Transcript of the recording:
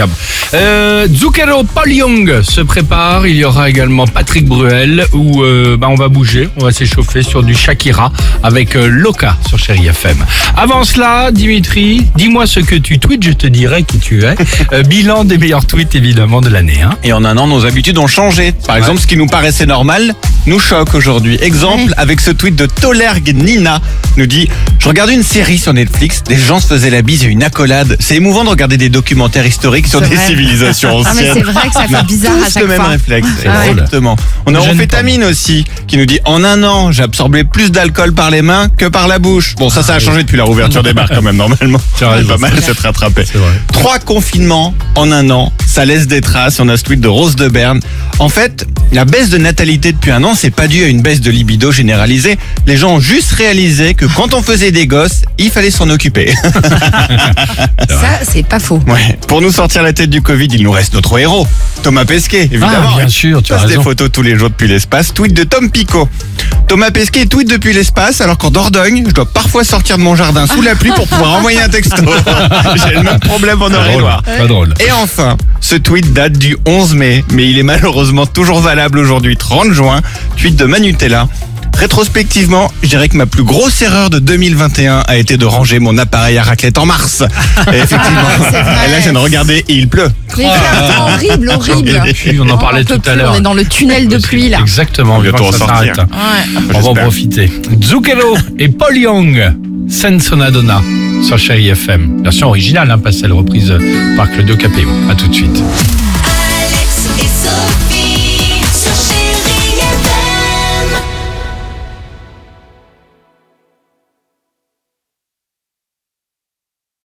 tempo. Euh, Zucchero Paul Young se prépare. Il y aura également Patrick Bruel où euh, bah, on va bouger, on va s'échauffer sur du Shakira avec euh, Loca sur Chéri FM. Avant cela, Dimitri, dis-moi ce que tu tweets, je te dirai qui tu es. Euh, bilan des meilleurs tweets évidemment de l'année. Hein. Et en un an, nos habitudes ont changé. Par exemple, ce qui nous paraissait normal nous choque aujourd'hui. Exemple, avec ce tweet de Tolerg Nina, nous dit Je regardais une série sur Netflix, des gens se faisaient la bise et une accolade. C'est émouvant de regarder des documentaires historiques sur des vrai. Civilisations Ah, mais anciennes. c'est vrai que ça fait bizarre à tous chaque le même fois. réflexe. Drôle. Exactement. On a Me gêne Amphétamine aussi, qui nous dit En un an, j'ai absorbé plus d'alcool par les mains que par la bouche. Bon, ça, ça a changé depuis la rouverture des bars quand même, normalement. Tu as raison, pas mal s'être rattrapé. C'est vrai. Trois confinements en un an, ça laisse des traces. On a ce tweet de Rose de Berne. En fait, la baisse de natalité depuis un an, c'est pas dû à une baisse de libido généralisée. Les gens ont juste réalisé que quand on faisait des gosses, il fallait s'en occuper. Ça, c'est pas faux. Ouais. Pour nous sortir la tête du Covid, il nous reste notre héros, Thomas Pesquet, évidemment. Ah, bien sûr, tu as Passe des raison. photos tous les jours depuis l'espace. Tweet de Tom Picot. Thomas Pesquet tweet depuis l'espace alors qu'en Dordogne, je dois parfois sortir de mon jardin sous la pluie pour pouvoir envoyer un texto. J'ai le même problème en Eure-et-Loire. Pas drôle. Et enfin, ce tweet date du 11 mai, mais il est malheureusement toujours valable aujourd'hui, 30 juin. Tweet de Manutella. Rétrospectivement, je dirais que ma plus grosse erreur de 2021 a été de ranger mon appareil à raclette en mars. Et effectivement, Ah, et là je viens de regarder et il pleut. Mais c'est horrible, horrible. Puis, on en parlait tout à l'heure. On est dans le tunnel de pluie là. Exactement, On va bientôt vivement que ça en sortir. s'arrête. Ouais. On va en profiter. Zucchero et Paul Young, Sensonadonna sur Chéri FM. Version originale, hein, pas celle reprise par Claudio Capéo. À tout de suite.